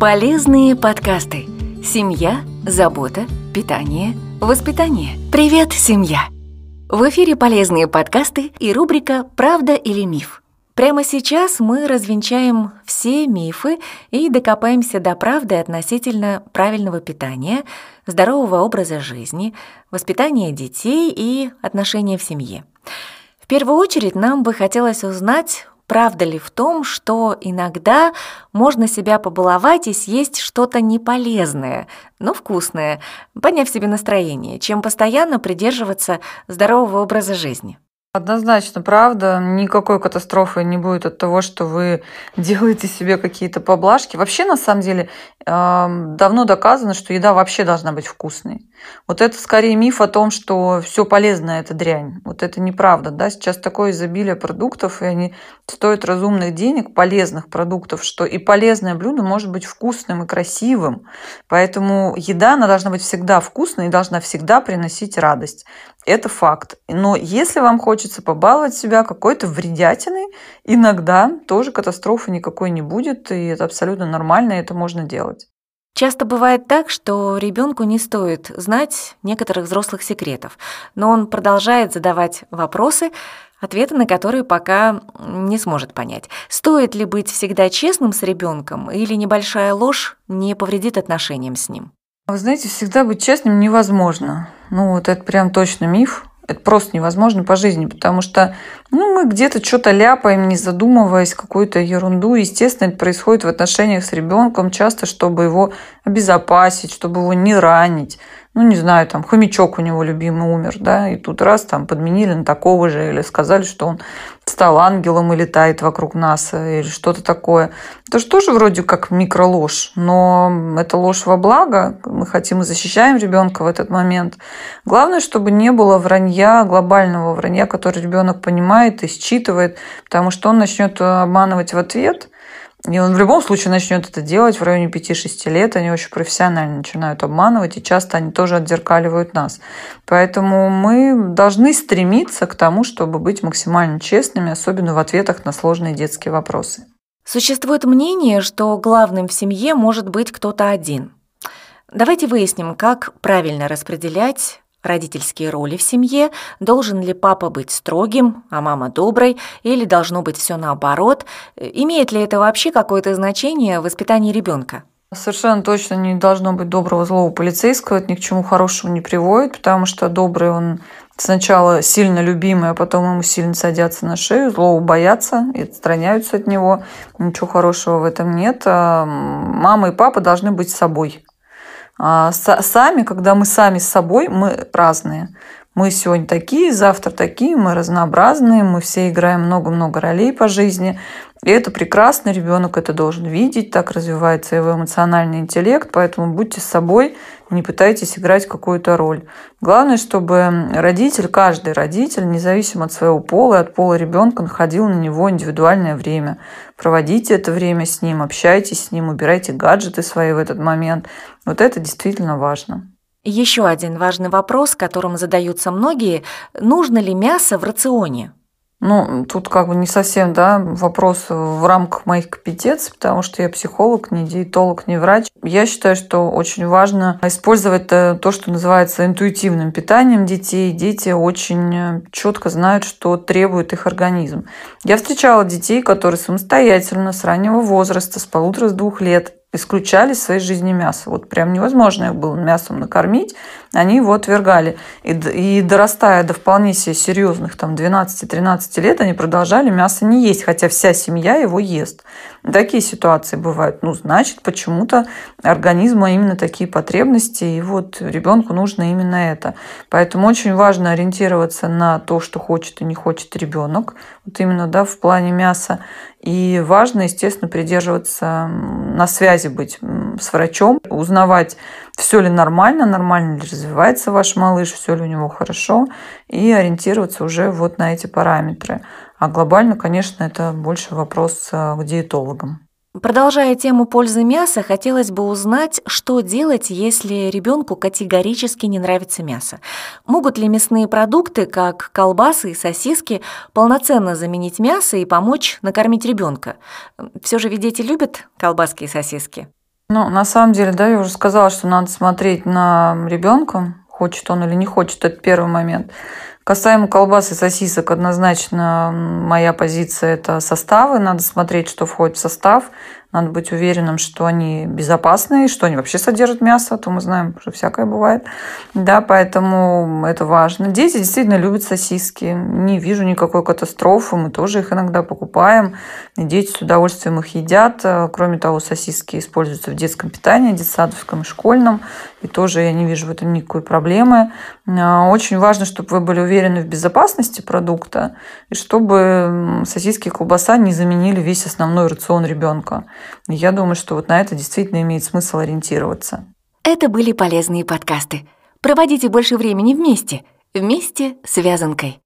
Полезные подкасты. Семья, забота, питание, воспитание. Привет, семья! В эфире полезные подкасты и рубрика «Правда или миф?». Прямо сейчас мы развенчаем все мифы и докопаемся до правды относительно правильного питания, здорового образа жизни, воспитания детей и отношения в семье. В первую очередь нам бы хотелось узнать, правда ли в том, что иногда можно себя побаловать и съесть что-то неполезное, но вкусное, подняв себе настроение, чем постоянно придерживаться здорового образа жизни? Однозначно, правда. Никакой катастрофы не будет от того, что вы делаете себе какие-то поблажки. Вообще, на самом деле, давно доказано, что еда вообще должна быть вкусной. Вот это скорее миф о том, что все полезное – это дрянь. Вот это неправда. Да? Сейчас такое изобилие продуктов, и они стоят разумных денег, полезных продуктов, что и полезное блюдо может быть вкусным и красивым. Поэтому еда, она должна быть всегда вкусной и должна всегда приносить радость. Это факт. Но если вам хочется побаловать себя какой-то вредятиной, иногда тоже катастрофы никакой не будет, и это абсолютно нормально, и это можно делать. Часто бывает так, что ребенку не стоит знать некоторых взрослых секретов, но он продолжает задавать вопросы, ответы на которые пока не сможет понять. Стоит ли быть всегда честным с ребенком, или небольшая ложь не повредит отношениям с ним? Вы знаете, всегда быть честным невозможно. Ну, вот это прям точно миф. Это просто невозможно по жизни, потому что ну, мы где-то что-то ляпаем, не задумываясь, какую-то ерунду. Естественно, это происходит в отношениях с ребенком часто, чтобы его обезопасить, чтобы его не ранить ну, не знаю, там, хомячок у него любимый умер, да, и тут раз там подменили на такого же, или сказали, что он стал ангелом и летает вокруг нас, или что-то такое. Это же тоже вроде как микроложь, но это ложь во благо, мы хотим и защищаем ребенка в этот момент. Главное, чтобы не было вранья, глобального вранья, который ребенок понимает и считывает, потому что он начнет обманывать в ответ – и он в любом случае начнет это делать в районе 5-6 лет. Они очень профессионально начинают обманывать, и часто они тоже отзеркаливают нас. Поэтому мы должны стремиться к тому, чтобы быть максимально честными, особенно в ответах на сложные детские вопросы. Существует мнение, что главным в семье может быть кто-то один. Давайте выясним, как правильно распределять родительские роли в семье, должен ли папа быть строгим, а мама доброй, или должно быть все наоборот, имеет ли это вообще какое-то значение в воспитании ребенка? Совершенно точно не должно быть доброго злого полицейского, это ни к чему хорошему не приводит, потому что добрый он сначала сильно любимый, а потом ему сильно садятся на шею, злого боятся и отстраняются от него. Ничего хорошего в этом нет. А мама и папа должны быть собой. А сами, когда мы сами с собой, мы разные. Мы сегодня такие, завтра такие, мы разнообразные, мы все играем много-много ролей по жизни. И это прекрасно, ребенок это должен видеть, так развивается его эмоциональный интеллект, поэтому будьте с собой, не пытайтесь играть какую-то роль. Главное, чтобы родитель, каждый родитель, независимо от своего пола и от пола ребенка, находил на него индивидуальное время. Проводите это время с ним, общайтесь с ним, убирайте гаджеты свои в этот момент. Вот это действительно важно. Еще один важный вопрос, которым задаются многие, нужно ли мясо в рационе? Ну, тут как бы не совсем, да, вопрос в рамках моих компетенций, потому что я психолог, не диетолог, не врач. Я считаю, что очень важно использовать то, что называется интуитивным питанием детей. Дети очень э, четко знают, что требует их организм. Я встречала детей, которые самостоятельно с раннего возраста, с полутора, с двух лет, исключали из своей жизни мясо. Вот прям невозможно их было мясом накормить, они его отвергали. И, и дорастая до вполне себе серьезных там 12-13 лет, они продолжали мясо не есть, хотя вся семья его ест. Такие ситуации бывают. Ну, значит, почему-то организму именно такие потребности, и вот ребенку нужно именно это. Поэтому очень важно ориентироваться на то, что хочет и не хочет ребенок. Вот именно да, в плане мяса. И важно, естественно, придерживаться, на связи быть с врачом, узнавать, все ли нормально, нормально ли развивается ваш малыш, все ли у него хорошо, и ориентироваться уже вот на эти параметры. А глобально, конечно, это больше вопрос э, к диетологам. Продолжая тему пользы мяса, хотелось бы узнать, что делать, если ребенку категорически не нравится мясо. Могут ли мясные продукты, как колбасы и сосиски, полноценно заменить мясо и помочь накормить ребенка? Все же ведь дети любят колбаски и сосиски. Ну, на самом деле, да, я уже сказала, что надо смотреть на ребенка, хочет он или не хочет, это первый момент. Касаемо колбас и сосисок, однозначно моя позиция – это составы. Надо смотреть, что входит в состав. Надо быть уверенным, что они безопасные, что они вообще содержат мясо, а то мы знаем, что всякое бывает. Да, поэтому это важно. Дети действительно любят сосиски. Не вижу никакой катастрофы. Мы тоже их иногда покупаем. И дети с удовольствием их едят. Кроме того, сосиски используются в детском питании, детсадовском и школьном. И тоже я не вижу в этом никакой проблемы. А, очень важно, чтобы вы были уверены в безопасности продукта и чтобы сосиски и колбаса не заменили весь основной рацион ребенка. Я думаю, что вот на это действительно имеет смысл ориентироваться. Это были полезные подкасты. Проводите больше времени вместе. Вместе с вязанкой.